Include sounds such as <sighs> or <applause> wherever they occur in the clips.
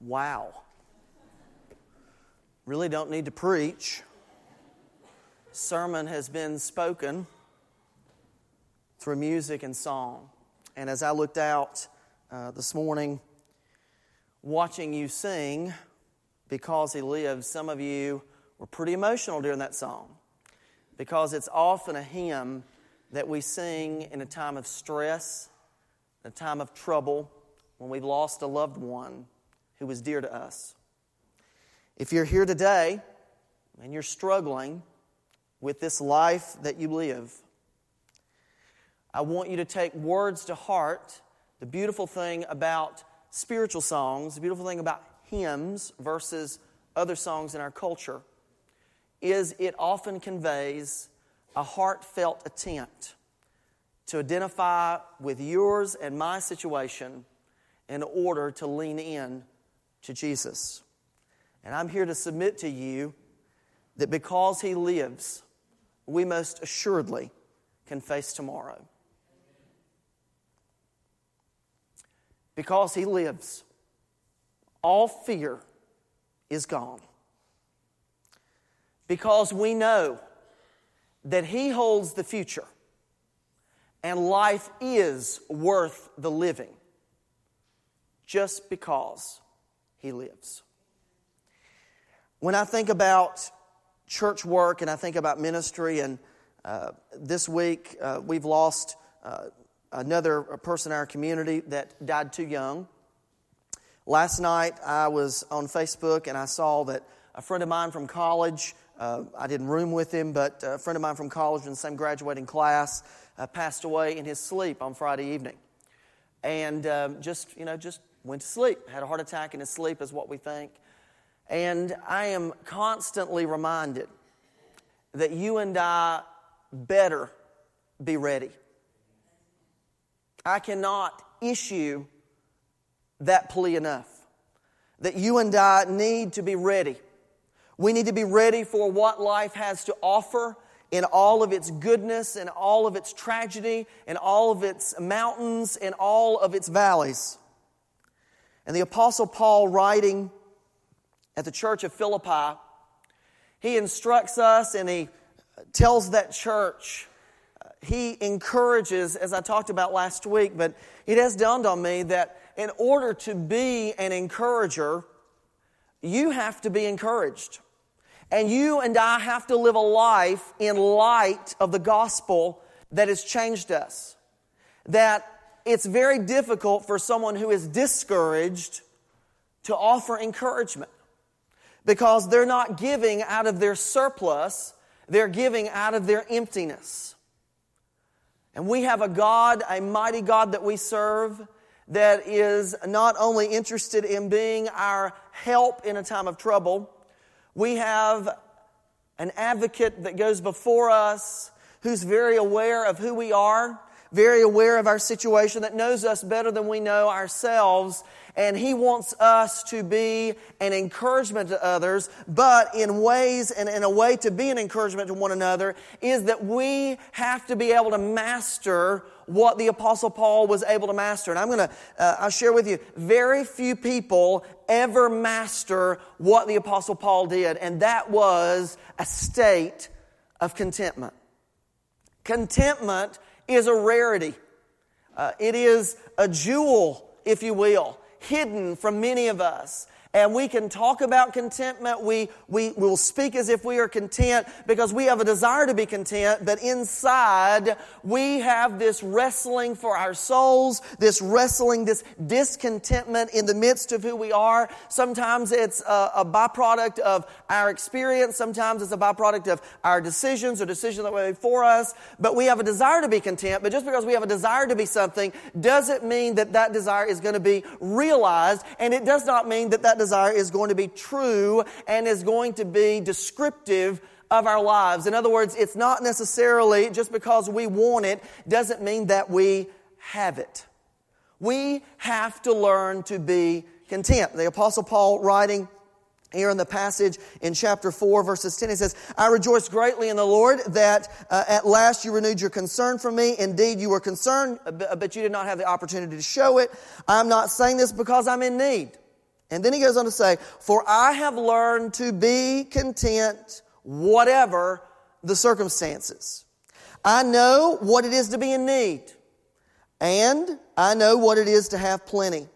Wow. Really don't need to preach. Sermon has been spoken through music and song. And as I looked out uh, this morning, watching you sing, Because He Lives, some of you were pretty emotional during that song because it's often a hymn that we sing in a time of stress, a time of trouble, when we've lost a loved one who was dear to us. If you're here today and you're struggling with this life that you live, I want you to take words to heart. The beautiful thing about spiritual songs, the beautiful thing about hymns versus other songs in our culture, is it often conveys a heartfelt attempt to identify with yours and my situation in order to lean in to Jesus. And I'm here to submit to you that because He lives, we most assuredly can face tomorrow. Because He lives, all fear is gone. Because we know that He holds the future and life is worth the living just because He lives. When I think about church work and I think about ministry, and uh, this week uh, we've lost uh, another person in our community that died too young. Last night I was on Facebook and I saw that a friend of mine from college, uh, I didn't room with him, but a friend of mine from college in the same graduating class uh, passed away in his sleep on Friday evening. And um, just, you know, just went to sleep, had a heart attack in his sleep, is what we think. And I am constantly reminded that you and I better be ready. I cannot issue that plea enough. That you and I need to be ready. We need to be ready for what life has to offer in all of its goodness, in all of its tragedy, in all of its mountains, in all of its valleys. And the Apostle Paul, writing at the church of Philippi, he instructs us and he tells that church, uh, he encourages, as I talked about last week, but it has dawned on me that in order to be an encourager, you have to be encouraged. And you and I have to live a life in light of the gospel that has changed us. That it's very difficult for someone who is discouraged to offer encouragement because they're not giving out of their surplus, they're giving out of their emptiness. And we have a God, a mighty God that we serve, that is not only interested in being our help in a time of trouble, we have an advocate that goes before us who's very aware of who we are, very aware of our situation, that knows us better than we know ourselves, and He wants us to be an encouragement to others, but in ways and in a way to be an encouragement to one another is that we have to be able to master what the Apostle Paul was able to master. And I'm going to, uh, I'll share with you, very few people ever master what the Apostle Paul did, and that was a state of contentment. Contentment is a rarity. Uh, it is a jewel, if you will hidden from many of us. And we can talk about contentment. We, we will speak as if we are content because we have a desire to be content, but inside we have this wrestling for our souls, this wrestling, this discontentment in the midst of who we are. Sometimes it's a, a byproduct of our experience. Sometimes it's a byproduct of our decisions or decisions that were made for us. But we have a desire to be content, but just because we have a desire to be something doesn't mean that that desire is going to be realized. And it does not mean that that desire is going to be true and is going to be descriptive of our lives. In other words, it's not necessarily just because we want it doesn't mean that we have it. We have to learn to be content. The apostle Paul writing here in the passage in chapter 4 verses 10 he says i rejoice greatly in the lord that uh, at last you renewed your concern for me indeed you were concerned but you did not have the opportunity to show it i'm not saying this because i'm in need And then he goes on to say, For I have learned to be content, whatever the circumstances. I know what it is to be in need, and I know what it is to have plenty.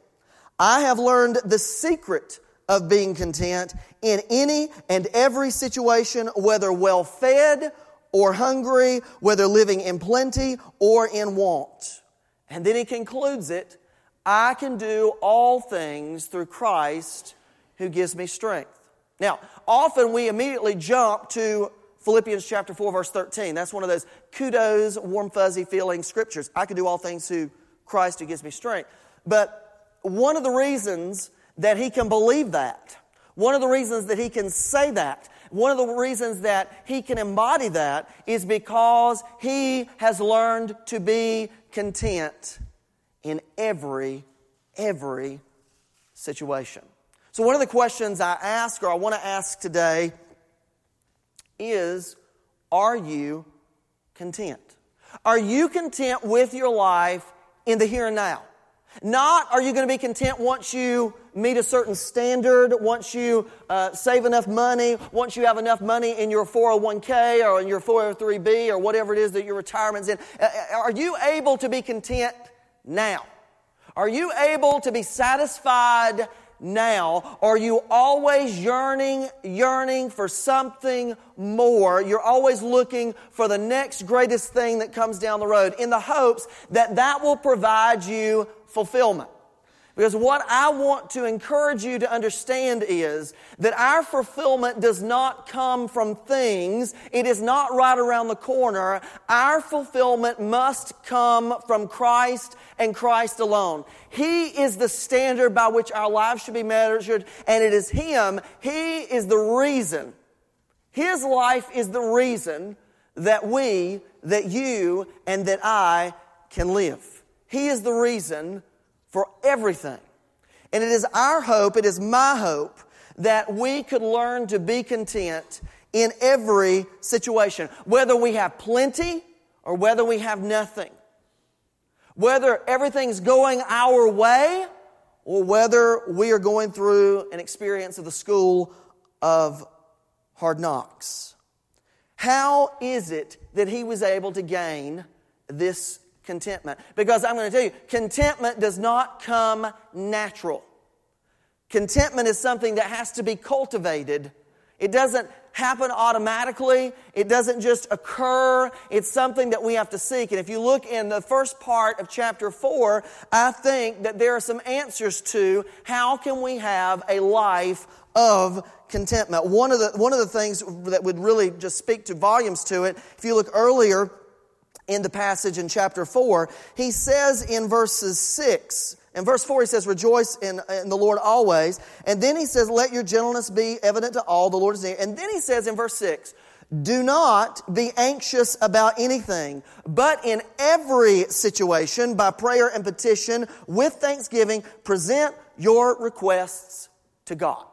I have learned the secret of being content in any and every situation, whether well fed or hungry, whether living in plenty or in want. And then he concludes it I can do all things through Christ who gives me strength. Now, often we immediately jump to Philippians chapter 4, verse 13. That's one of those kudos, warm, fuzzy feeling scriptures. I can do all things through Christ who gives me strength. But one of the reasons that he can believe that, one of the reasons that he can say that, one of the reasons that he can embody that is because he has learned to be content in every, every situation. So, one of the questions I ask or I want to ask today is Are you content? Are you content with your life in the here and now? Not are you going to be content once you meet a certain standard, once you uh, save enough money, once you have enough money in your 401k or in your 403b or whatever it is that your retirement's in. Are you able to be content now? Are you able to be satisfied now? Are you always yearning, yearning for something more? You're always looking for the next greatest thing that comes down the road in the hopes that that will provide you fulfillment. Because what I want to encourage you to understand is that our fulfillment does not come from things. It is not right around the corner. Our fulfillment must come from Christ and Christ alone. He is the standard by which our lives should be measured, and it is Him. He is the reason. His life is the reason that we, that you, and that I can live. He is the reason for everything. And it is our hope, it is my hope, that we could learn to be content in every situation, whether we have plenty or whether we have nothing. Whether everything's going our way or whether we are going through an experience of the school of hard knocks. How is it that he was able to gain this contentment. Because I'm going to tell you, contentment does not come natural. Contentment is something that has to be cultivated. It doesn't happen automatically. It doesn't just occur. It's something that we have to seek. And if you look in the first part of chapter 4, I think that there are some answers to how can we have a life of contentment. One of the, one of the things that would really just speak to volumes to it, if you look earlier in the passage in chapter 4, he says in verses 6, in verse 4, he says, Rejoice in, in, the Lord always. And then he says, Let your gentleness be evident to all. The Lord is near. And then he says in verse 6, Do not be anxious about anything, but in every situation, by prayer and petition, with thanksgiving, present your requests to God.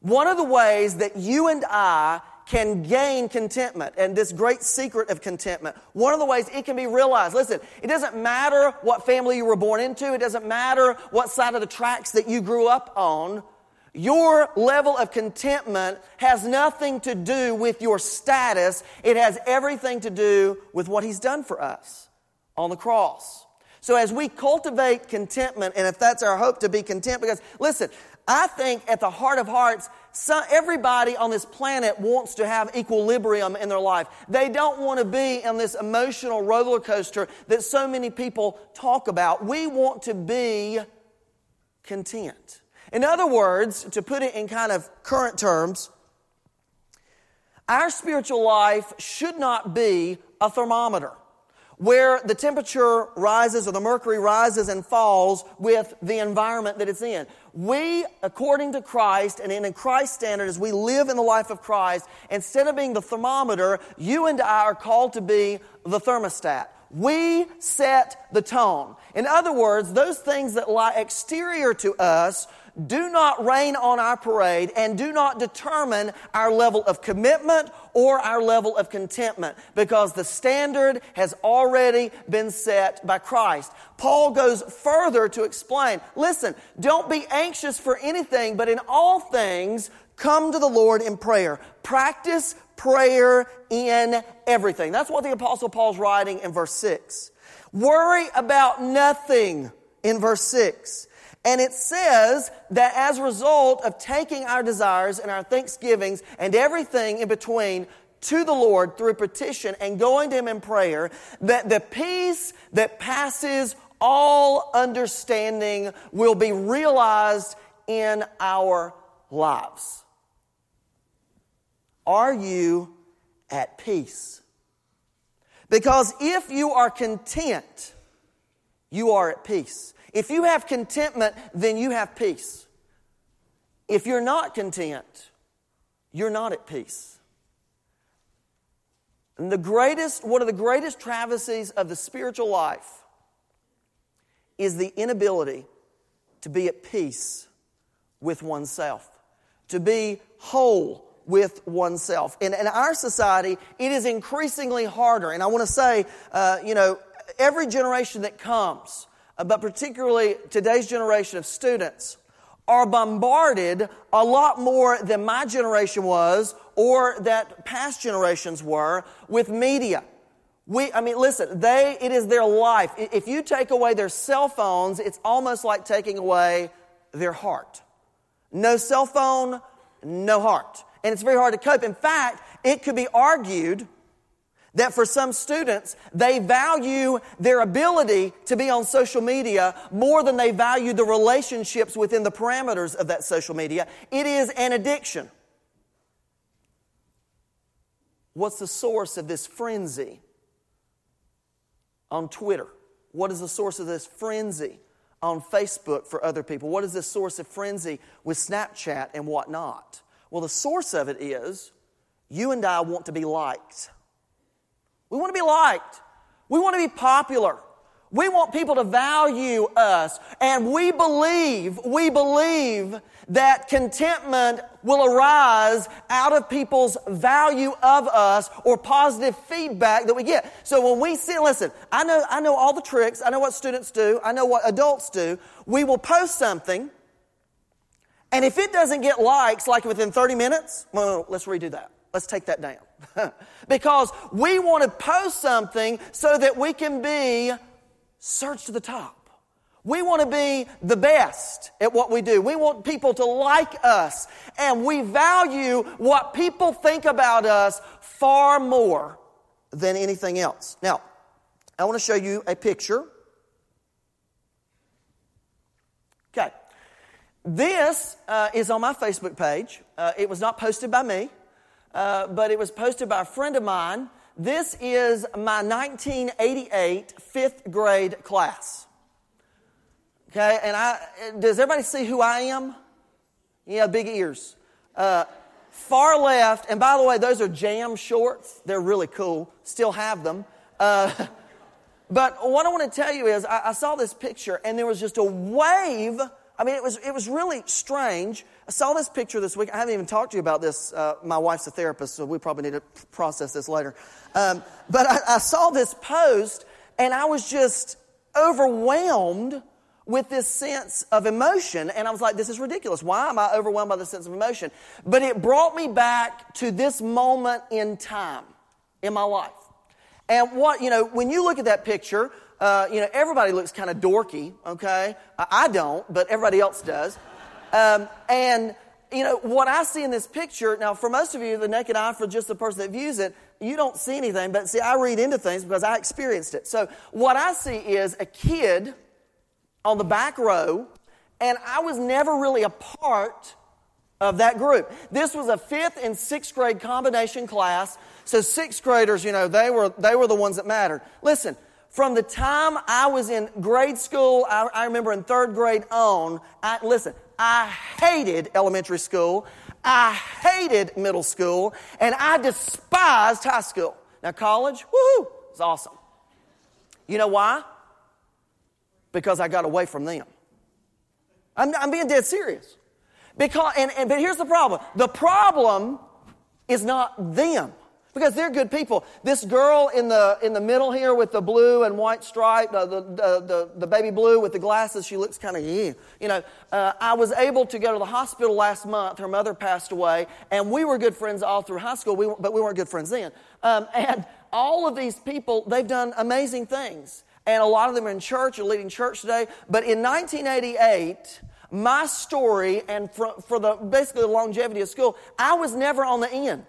One of the ways that you and I can gain contentment and this great secret of contentment. One of the ways it can be realized, listen, it doesn't matter what family you were born into, it doesn't matter what side of the tracks that you grew up on. Your level of contentment has nothing to do with your status. It has everything to do with what He's done for us on the cross. So as we cultivate contentment, and if that's our hope to be content, because listen, I think at the heart of hearts, some, everybody on this planet wants to have equilibrium in their life. They don't want to be in this emotional roller coaster that so many people talk about. We want to be content. In other words, to put it in kind of current terms, our spiritual life should not be a thermometer where the temperature rises or the mercury rises and falls with the environment that it's in. We, according to Christ and in Christ's standard, as we live in the life of Christ, instead of being the thermometer, you and I are called to be the thermostat. We set the tone. In other words, those things that lie exterior to us do not rain on our parade and do not determine our level of commitment or our level of contentment because the standard has already been set by Christ. Paul goes further to explain listen, don't be anxious for anything, but in all things, come to the Lord in prayer. Practice prayer in everything. That's what the Apostle Paul's writing in verse 6. Worry about nothing in verse 6. And it says that as a result of taking our desires and our thanksgivings and everything in between to the Lord through petition and going to Him in prayer, that the peace that passes all understanding will be realized in our lives. Are you at peace? Because if you are content, you are at peace. If you have contentment, then you have peace. If you're not content, you're not at peace. And the greatest, one of the greatest travesties of the spiritual life is the inability to be at peace with oneself, to be whole with oneself. And in our society, it is increasingly harder. And I want to say, uh, you know, every generation that comes, Uh, but particularly today's generation of students, are bombarded a lot more than my generation was or that past generations were with media. We, I mean, listen, they, it is their life. If you take away their cell phones, it's almost like taking away their heart. No cell phone, no heart. And it's very hard to cope. In fact, it could be argued that for some students, they value their ability to be on social media more than they value the relationships within the parameters of that social media. It is an addiction. What's the source of this frenzy on Twitter? What is the source of this frenzy on Facebook for other people? What is the source of frenzy with Snapchat and whatnot? Well, the source of it is you and I want to be liked. We want to be liked. We want to be popular. We want people to value us. And we believe, we believe that contentment will arise out of people's value of us or positive feedback that we get. So when we see, listen, I know, I know all the tricks. I know what students do. I know what adults do. We will post something. And if it doesn't get likes like within 30 minutes, well, let's redo that. Let's take that down. <laughs> because we want to post something so that we can be searched to the top. We want to be the best at what we do. We want people to like us. And we value what people think about us far more than anything else. Now, I want to show you a picture. Okay. This uh, is on my Facebook page. Uh, it was not posted by me. Uh, but it was posted by a friend of mine. This is my 1988 fifth grade class. Okay, and I, does everybody see who I am? Yeah, big ears. Uh, far left, and by the way, those are jam shorts. They're really cool. Still have them. Uh, <laughs> but what I want to tell you is, I, I saw this picture, and there was just a wave I mean, it was, it was really strange. I saw this picture this week. I haven't even talked to you about this. Uh, my wife's a therapist, so we probably need to process this later. Um, but I, I saw this post, and I was just overwhelmed with this sense of emotion. And I was like, this is ridiculous. Why am I overwhelmed by this sense of emotion? But it brought me back to this moment in time in my life. And what, you know, when you look at that picture, uh, you know, everybody looks kind of dorky, okay? I don't, but everybody else does. Um, and, you know, what I see in this picture, now for most of you, the naked eye, for just the person that views it, you don't see anything, but see, I read into things because I experienced it. So what I see is a kid on the back row, and I was never really a part of that group. This was a fifth and sixth grade combination class. So sixth graders, you know, they were, they were the ones that mattered. Listen, from the time I was in grade school, I, I remember in third grade on, I, listen, I hated elementary school. I hated middle school and I despised high school. Now, college, woohoo, it's awesome. You know why? Because I got away from them. I'm, I'm being dead serious. Because, and, and, but here's the problem the problem is not them because they're good people. This girl in the, in the middle here with the blue and white stripe, uh, the, the, the, the, baby blue with the glasses, she looks kind of, you know. Uh, I was able to go to the hospital last month. Her mother passed away, and we were good friends all through high school, we, but we weren't good friends then. Um, and all of these people, they've done amazing things. And a lot of them are in church or leading church today. But in 1988, my story and for, for the basically the longevity of school, I was never on the end.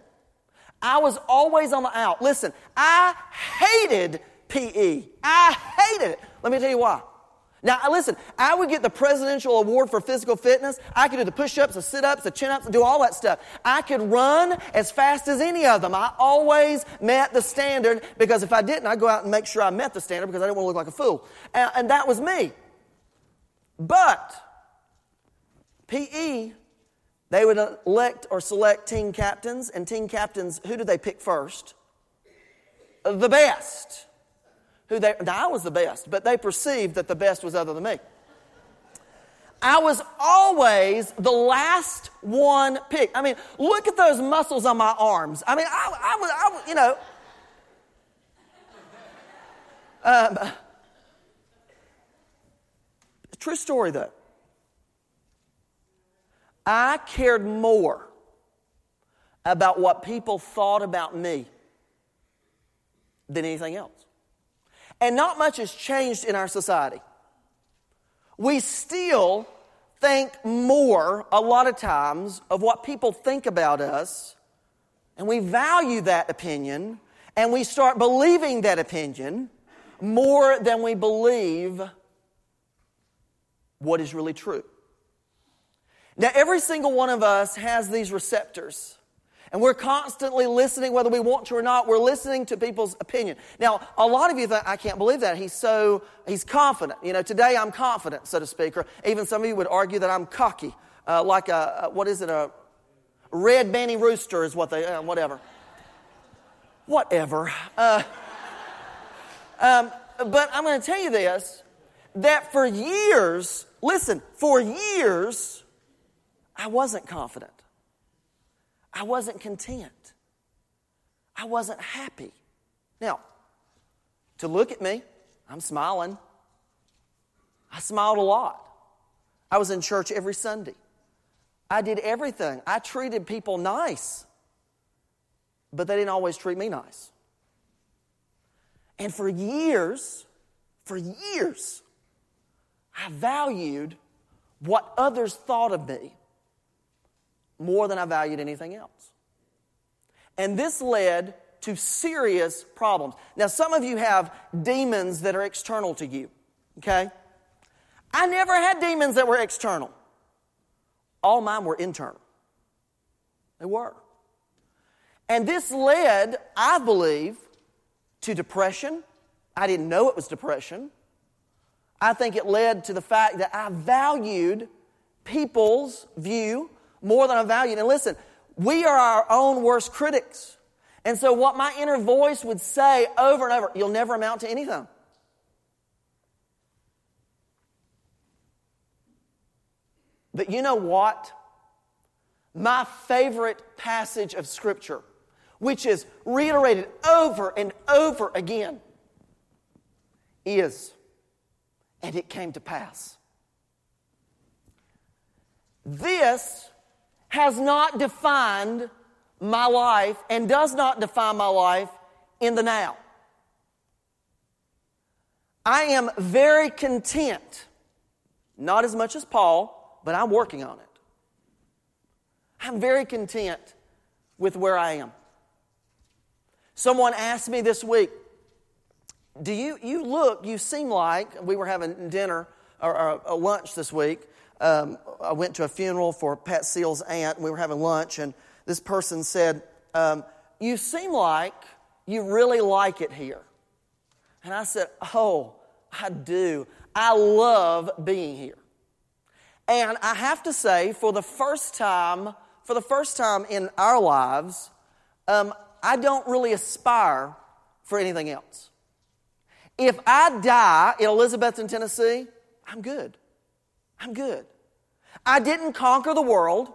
I was always on the out. Listen, I hated PE. I hated it. Let me tell you why. Now, listen, I would get the presidential award for physical fitness. I could do the push ups, the sit ups, the chin ups, and do all that stuff. I could run as fast as any of them. I always met the standard because if I didn't, I'd go out and make sure I met the standard because I didn't want to look like a fool. And, and that was me. But PE they would elect or select team captains, and team captains, who did they pick first? The best. Who they, now I was the best, but they perceived that the best was other than me. I was always the last one picked. I mean, look at those muscles on my arms. I mean, I, I was, I was, you know. Um, true story, though. I cared more about what people thought about me than anything else. And not much has changed in our society. We still think more, a lot of times, of what people think about us, and we value that opinion, and we start believing that opinion more than we believe what is really true. Now, every single one of us has these receptors. And we're constantly listening, whether we want to or not, we're listening to people's opinion. Now, a lot of you think, I can't believe that. He's so, he's confident. You know, today I'm confident, so to speak. Or even some of you would argue that I'm cocky. Uh, like a, what is it, a red banty rooster is what they, uh, whatever. Whatever. Uh, um, but I'm going to tell you this, that for years, listen, for years, I wasn't confident. I wasn't content. I wasn't happy. Now, to look at me, I'm smiling. I smiled a lot. I was in church every Sunday. I did everything. I treated people nice, but they didn't always treat me nice. And for years, for years, I valued what others thought of me more than I valued anything else. And this led to serious problems. Now, some of you have demons that are external to you, okay? I never had demons that were external. All mine were internal. They were. And this led, I believe, to depression. I didn't know it was depression. I think it led to the fact that I valued people's view more than I valued. And listen, we are our own worst critics. And so, what my inner voice would say over and over, you'll never amount to anything. But you know what? My favorite passage of Scripture, which is reiterated over and over again, is, and it came to pass. This has not defined my life and does not define my life in the now. I am very content, not as much as Paul, but I'm working on it. I'm very content with where I am. Someone asked me this week, do you, you look, you seem like, we were having dinner or, or lunch this week, um, I went to a funeral for Pat Seal's aunt, we were having lunch, and this person said, um, You seem like you really like it here. And I said, Oh, I do. I love being here. And I have to say, for the first time, for the first time in our lives, um, I don't really aspire for anything else. If I die in Elizabethton, Tennessee, I'm good. I'm good. I didn't conquer the world.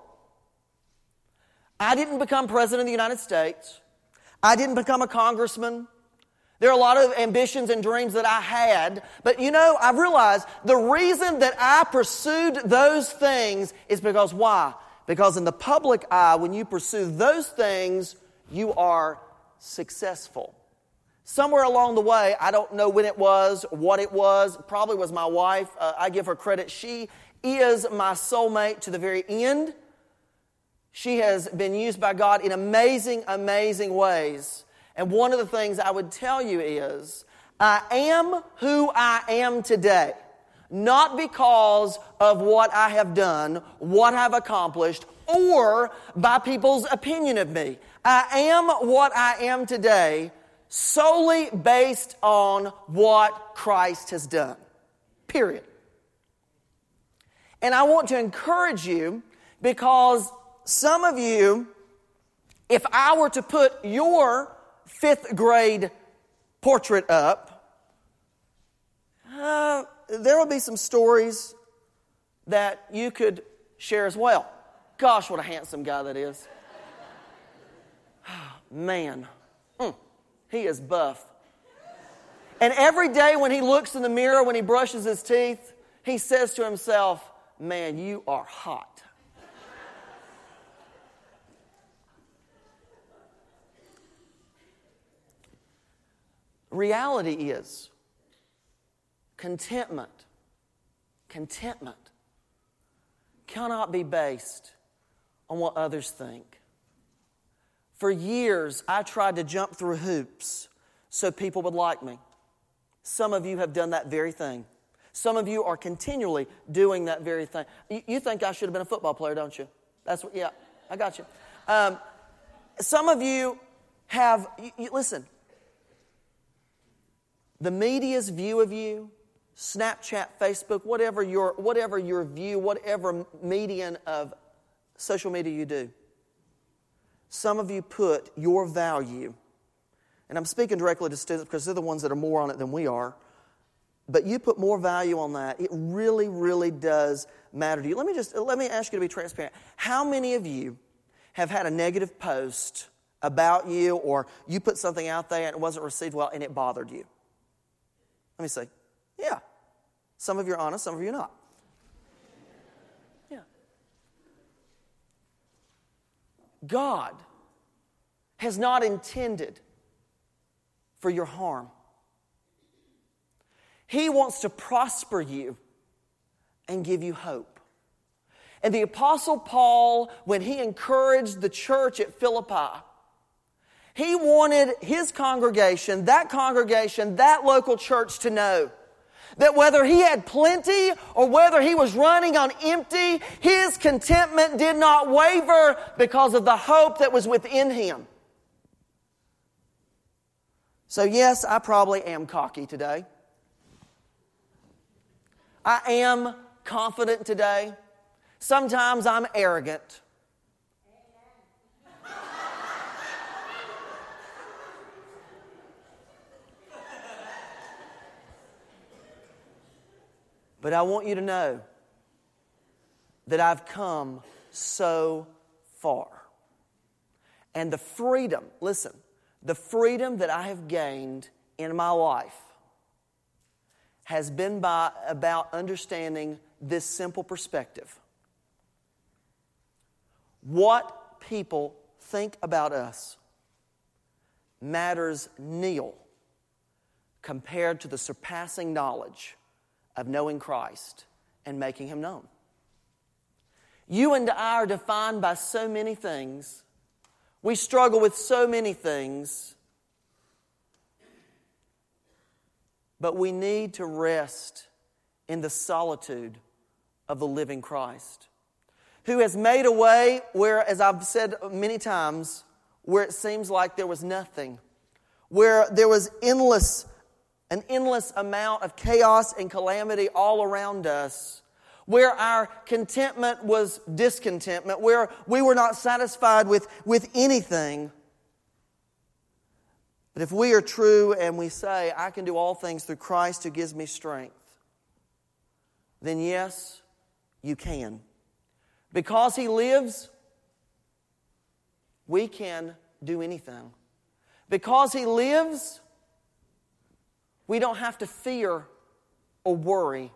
I didn't become president of the United States. I didn't become a congressman. There are a lot of ambitions and dreams that I had, but you know, I've realized the reason that I pursued those things is because why? Because in the public eye, when you pursue those things, you are successful. Somewhere along the way, I don't know when it was, what it was, probably was my wife. Uh, I give her credit. She is my soulmate to the very end. She has been used by God in amazing, amazing ways. And one of the things I would tell you is I am who I am today, not because of what I have done, what I've accomplished, or by people's opinion of me. I am what I am today solely based on what Christ has done. Period. And I want to encourage you because some of you, if I were to put your fifth grade portrait up, uh, there would be some stories that you could share as well. Gosh, what a handsome guy that is. <sighs> Man. Mm. He is buff. And every day when he looks in the mirror, when he brushes his teeth, he says to himself, Man, you are hot. Reality is contentment. Contentment cannot be based on what others think. For years, I tried to jump through hoops so people would like me. Some of you have done that very thing. Some of you are continually doing that very thing. You, think I should have been a football player, don't you? That's what, yeah, I got you. Um, some of you have, you, you, listen, the media's view of you, Snapchat, Facebook, whatever your, whatever your view, whatever median of social media you do, some of you put your value, and I'm speaking directly to students because they're the ones that are more on it than we are, but you put more value on that. It really, really does matter to you. Let me just let me ask you to be transparent. How many of you have had a negative post about you, or you put something out there and it wasn't received well and it bothered you? Let me say, yeah. Some of you are honest, some of you are not. Yeah. God has not intended for your harm. He wants to prosper you and give you hope. And the Apostle Paul, when he encouraged the church at Philippi, he wanted his congregation, that congregation, that local church to know that whether he had plenty or whether he was running on empty, his contentment did not waver because of the hope that was within him. So, yes, I probably am cocky today. I am confident today. Sometimes I'm arrogant. But I want you to know that I've come so far. And the freedom, listen, the freedom that I have gained in my life has been by, about understanding this simple perspective. What people think about us matters nil compared to the surpassing knowledge of knowing Christ and making Him known. You and I are defined by so many things. We struggle with so many things. But we need to rest in the solitude of the living Christ, who has made a way where, as I've said many times, where it seems like there was nothing, where there was endless an endless amount of chaos and calamity all around us, where our contentment was discontentment, where we were not satisfied with, with anything. But if we are true and we say, I can do all things through Christ who gives me strength, then yes, you can. Because He lives, we can do anything. Because He lives, we don't have to fear or worry.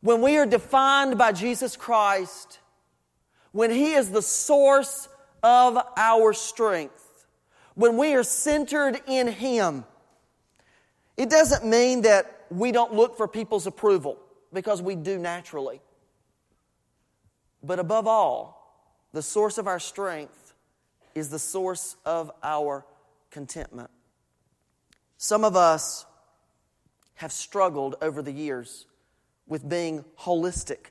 When we are defined by Jesus Christ, when He is the source of our strength, when we are centered in Him, it doesn't mean that we don't look for people's approval because we do naturally. But above all, the source of our strength is the source of our contentment. Some of us have struggled over the years with being holistic,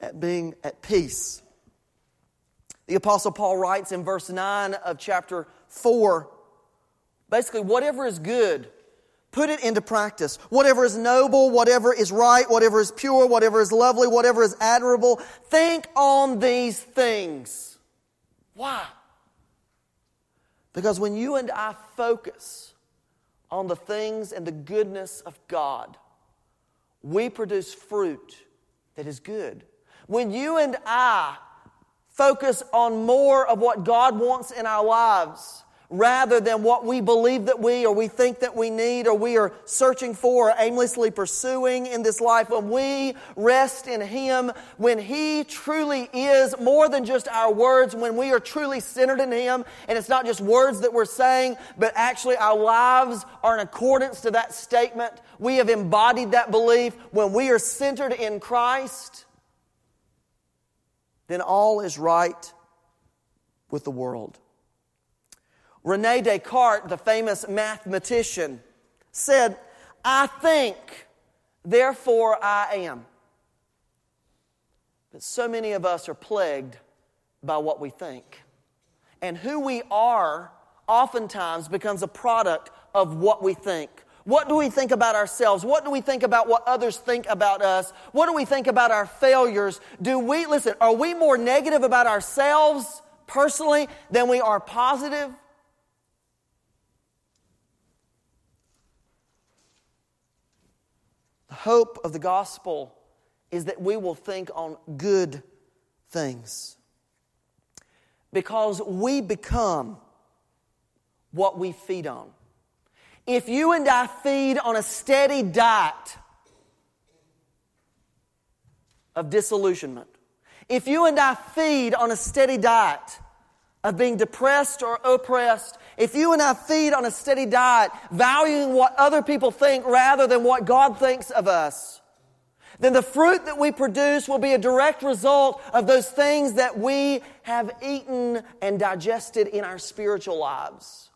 at being at peace. The Apostle Paul writes in verse 9 of chapter 4 basically, whatever is good, put it into practice. Whatever is noble, whatever is right, whatever is pure, whatever is lovely, whatever is admirable, think on these things. Why? Because when you and I focus on the things and the goodness of God, we produce fruit that is good. When you and I focus on more of what God wants in our lives, rather than what we believe that we or we think that we need or we are searching for or aimlessly pursuing in this life. When we rest in Him, when He truly is more than just our words, when we are truly centered in Him, and it's not just words that we're saying, but actually our lives are in accordance to that statement. We have embodied that belief. When we are centered in Christ, then all is right with the world. Rene Descartes, the famous mathematician, said, I think, therefore I am. But so many of us are plagued by what we think. And who we are oftentimes becomes a product of what we think. What do we think about ourselves? What do we think about what others think about us? What do we think about our failures? Do we, listen, are we more negative about ourselves personally than we are positive? The hope of the gospel is that we will think on good things. Because we become what we feed on. If you and I feed on a steady diet of disillusionment, if you and I feed on a steady diet of being depressed or oppressed, if you and I feed on a steady diet, valuing what other people think rather than what God thinks of us, then the fruit that we produce will be a direct result of those things that we have eaten and digested in our spiritual lives.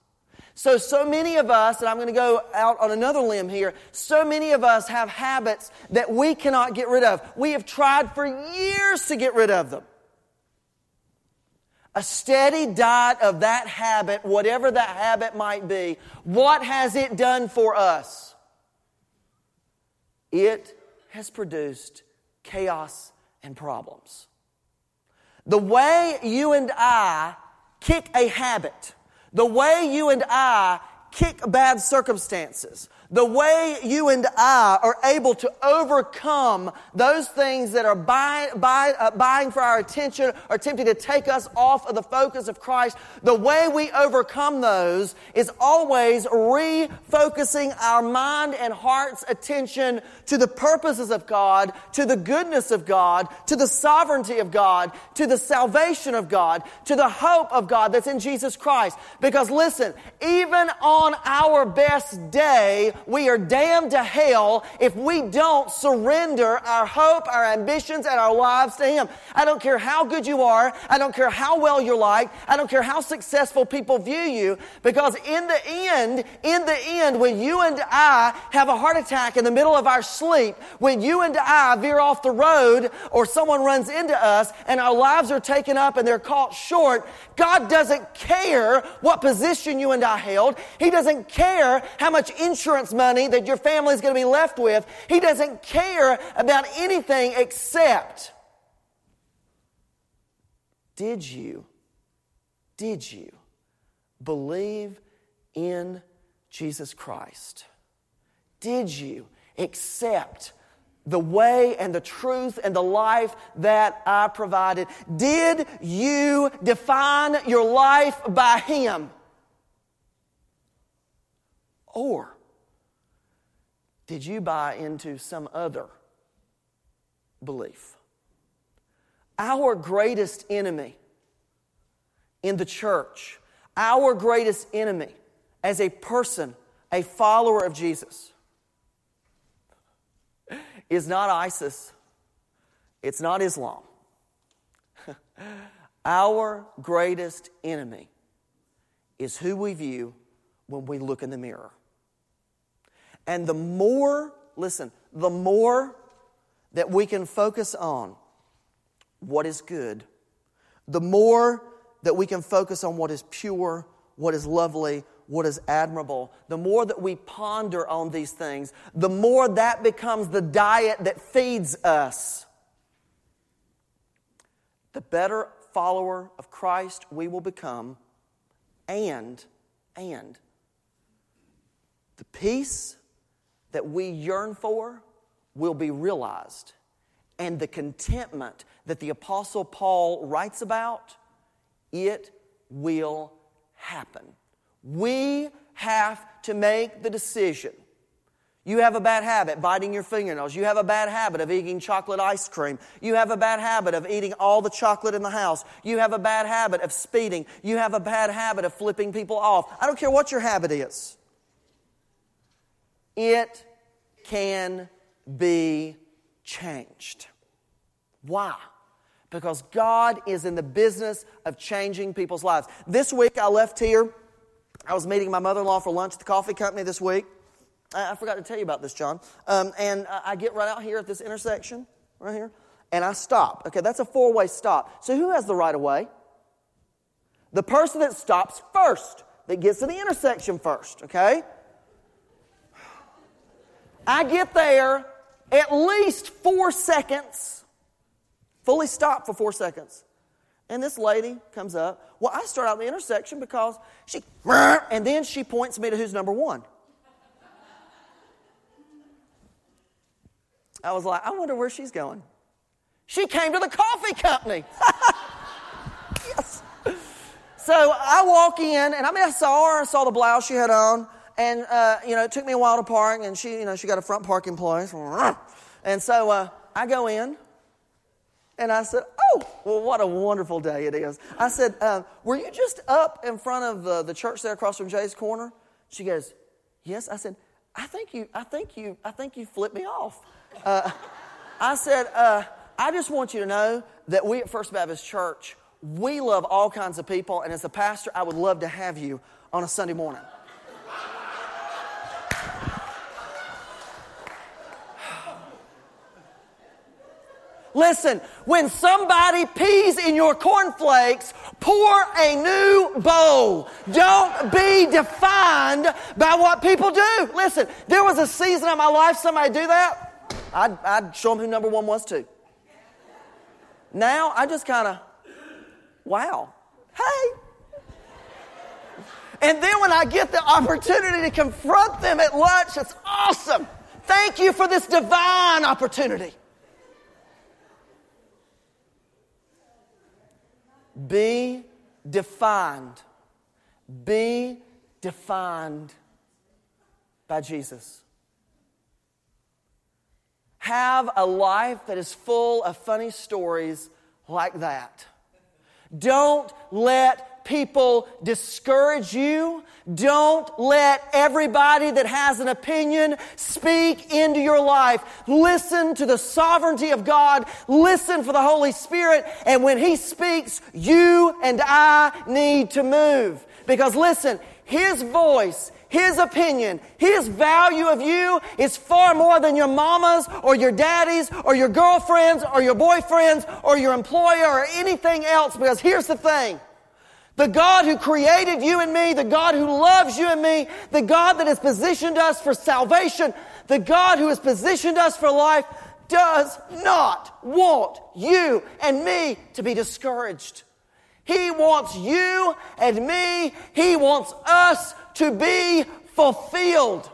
So, so many of us, and I'm going to go out on another limb here, so many of us have habits that we cannot get rid of. We have tried for years to get rid of them a steady diet of that habit, whatever that habit might be, what has it done for us? It has produced chaos and problems. The way you and I kick a habit, the way you and I kick bad circumstances, the way you and I are able to overcome those things that are buy, buy, uh, buying for our attention or attempting to take us off of the focus of Christ, the way we overcome those is always refocusing our mind and heart's attention to the purposes of God, to the goodness of God, to the sovereignty of God, to the salvation of God, to the hope of God that's in Jesus Christ. Because listen, even on our best day, we are damned to hell if we don't surrender our hope, our ambitions, and our lives to Him. I don't care how good you are. I don't care how well you're liked. I don't care how successful people view you because in the end, in the end, when you and I have a heart attack in the middle of our sleep, when you and I veer off the road or someone runs into us and our lives are taken up and they're caught short, God doesn't care what position you and I held. He doesn't care how much insurance money that your family is going to be left with. He doesn't care about anything except did you, did you believe in Jesus Christ? Did you accept the way and the truth and the life that I provided? Did you define your life by Him? Or did you buy into some other belief? Our greatest enemy in the church, our greatest enemy as a person, a follower of Jesus, is not ISIS, it's not Islam. <laughs> Our greatest enemy is who we view when we look in the mirror. And the more, listen, the more that we can focus on what is good, the more that we can focus on what is pure, what is lovely, what is admirable, the more that we ponder on these things, the more that becomes the diet that feeds us, the better follower of Christ we will become, and, and, the peace that we yearn for will be realized. And the contentment that the Apostle Paul writes about, it will happen. We have to make the decision. You have a bad habit biting your fingernails. You have a bad habit of eating chocolate ice cream. You have a bad habit of eating all the chocolate in the house. You have a bad habit of speeding. You have a bad habit of flipping people off. I don't care what your habit is. It can be changed. Why? Because God is in the business of changing people's lives. This week I left here I was meeting my mother in law for lunch at the coffee company this week. I forgot to tell you about this, John. Um, and I get right out here at this intersection, right here, and I stop. Okay, that's a four way stop. So who has the right of way? The person that stops first, that gets to the intersection first, okay? I get there at least four seconds, fully stop for four seconds. And this lady comes up. Well, I start out the intersection because she, and then she points me to who's number one. I was like, I wonder where she's going. She came to the coffee company. <laughs> yes. So I walk in, and I mean, I saw her, I saw the blouse she had on, and, uh, you know, it took me a while to park, and she, you know, she got a front parking place. And so uh, I go in, and I said, Oh, well, what a wonderful day it is. I said, uh, Were you just up in front of the, the church there across from Jay's Corner? She goes, Yes. I said, I think you, I think you, I think you flipped me off. Uh, I said, uh, I just want you to know that we at First Baptist Church, we love all kinds of people, and as a pastor, I would love to have you on a Sunday morning. Listen, when somebody pees in your cornflakes, pour a new bowl. Don't be defined by what people do. Listen, there was a season of my life somebody do that, I'd, I'd show them who number one was too. Now I just kind of, wow, hey. And then when I get the opportunity to confront them at lunch, it's awesome. Thank you for this divine opportunity. Be defined. Be defined by Jesus. Have a life that is full of funny stories like that. Don't let people discourage you. Don't let everybody that has an opinion speak into your life. Listen to the sovereignty of God. Listen for the Holy Spirit. And when He speaks, you and I need to move. Because listen, His voice his opinion, his value of you is far more than your mama's or your daddy's or your girlfriend's or your boyfriend's or your employer or anything else. Because here's the thing the God who created you and me, the God who loves you and me, the God that has positioned us for salvation, the God who has positioned us for life, does not want you and me to be discouraged. He wants you and me, He wants us to be fulfilled.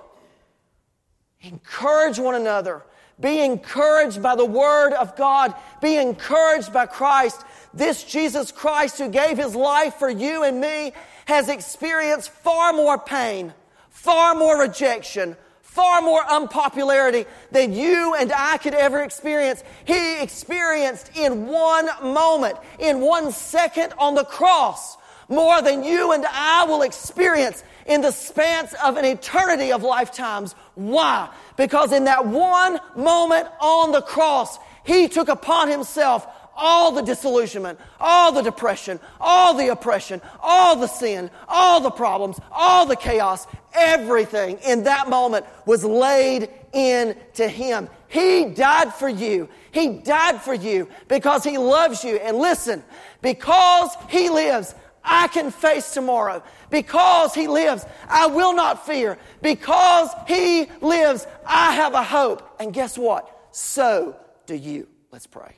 Encourage one another. Be encouraged by the Word of God. Be encouraged by Christ. This Jesus Christ who gave His life for you and me has experienced far more pain, far more rejection, far more unpopularity than you and I could ever experience. He experienced in one moment, in one second on the cross, more than you and I will experience in the span of an eternity of lifetimes. Why? Because in that one moment on the cross, He took upon Himself all the disillusionment, all the depression, all the oppression, all the sin, all the problems, all the chaos, everything in that moment was laid into Him. He died for you. He died for you because He loves you. And listen, because He lives, I can face tomorrow. Because He lives, I will not fear. Because He lives, I have a hope. And guess what? So do you. Let's pray.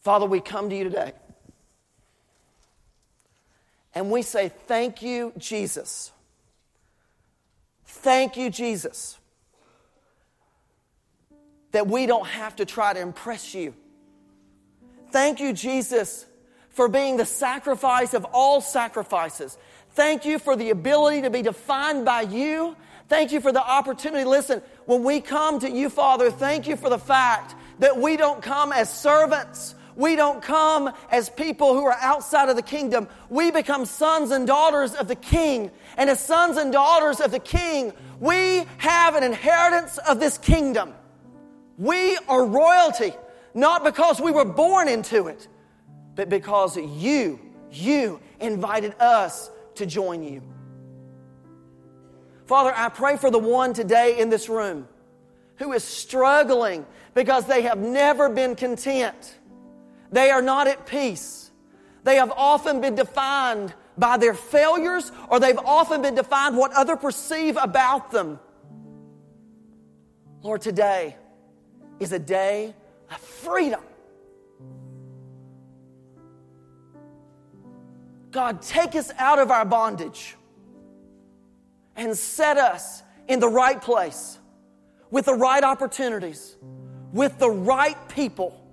Father, we come to you today and we say, Thank you, Jesus. Thank you, Jesus, that we don't have to try to impress you. Thank you, Jesus, for being the sacrifice of all sacrifices. Thank you for the ability to be defined by you. Thank you for the opportunity. Listen, when we come to you, Father, thank you for the fact that we don't come as servants we don't come as people who are outside of the kingdom. We become sons and daughters of the king. And as sons and daughters of the king, we have an inheritance of this kingdom. We are royalty, not because we were born into it, but because you, you invited us to join you. Father, I pray for the one today in this room who is struggling because they have never been content they are not at peace. They have often been defined by their failures, or they've often been defined what other perceive about them. Lord, today is a day of freedom. God, take us out of our bondage and set us in the right place with the right opportunities, with the right people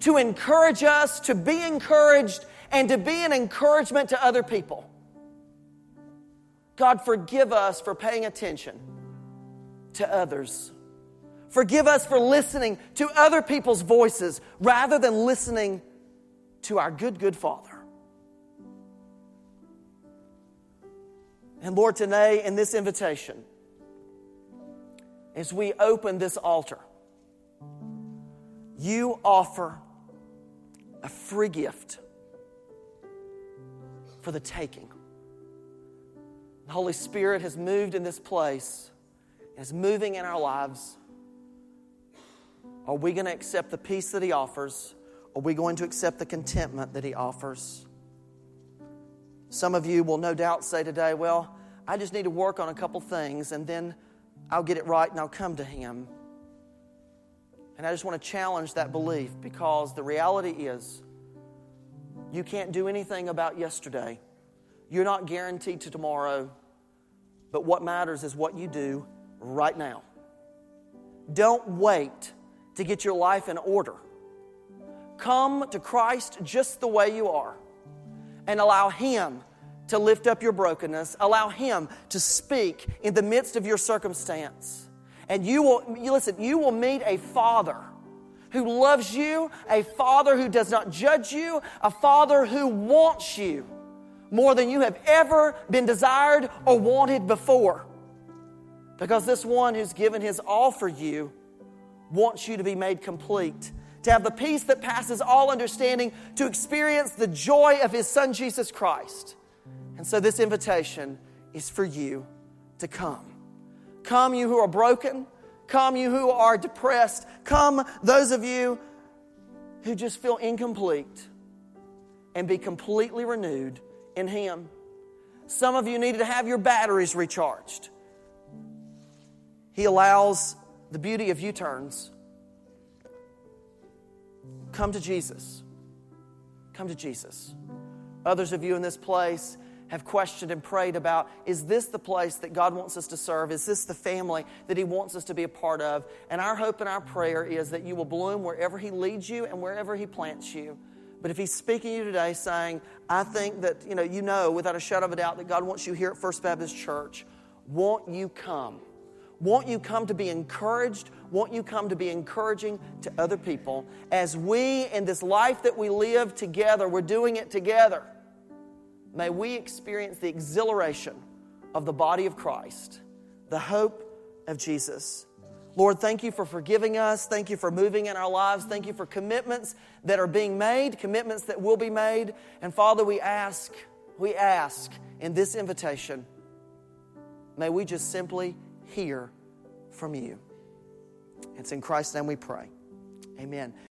to encourage us to be encouraged and to be an encouragement to other people. God, forgive us for paying attention to others. Forgive us for listening to other people's voices rather than listening to our good, good Father. And Lord, today in this invitation, as we open this altar, you offer a free gift for the taking. The Holy Spirit has moved in this place, is moving in our lives. Are we going to accept the peace that He offers? Are we going to accept the contentment that He offers? Some of you will no doubt say today, Well, I just need to work on a couple things and then I'll get it right and I'll come to Him. And I just want to challenge that belief because the reality is you can't do anything about yesterday. You're not guaranteed to tomorrow. But what matters is what you do right now. Don't wait to get your life in order. Come to Christ just the way you are and allow Him to lift up your brokenness. Allow Him to speak in the midst of your circumstance. And you will, you listen, you will meet a father who loves you, a father who does not judge you, a father who wants you more than you have ever been desired or wanted before. Because this one who's given his all for you wants you to be made complete, to have the peace that passes all understanding, to experience the joy of his son Jesus Christ. And so this invitation is for you to come. Come, you who are broken. Come, you who are depressed. Come, those of you who just feel incomplete. And be completely renewed in Him. Some of you needed to have your batteries recharged. He allows the beauty of U turns. Come to Jesus. Come to Jesus. Others of you in this place have questioned and prayed about is this the place that God wants us to serve? Is this the family that He wants us to be a part of? And our hope and our prayer is that you will bloom wherever He leads you and wherever He plants you. But if He's speaking to you today saying, I think that, you know, you know without a shadow of a doubt that God wants you here at First Baptist Church, won't you come? Won't you come to be encouraged? Won't you come to be encouraging to other people as we, in this life that we live together, we're doing it together May we experience the exhilaration of the body of Christ, the hope of Jesus. Lord, thank you for forgiving us. Thank you for moving in our lives. Thank you for commitments that are being made, commitments that will be made. And Father, we ask, we ask in this invitation, may we just simply hear from you. It's in Christ's name we pray. Amen.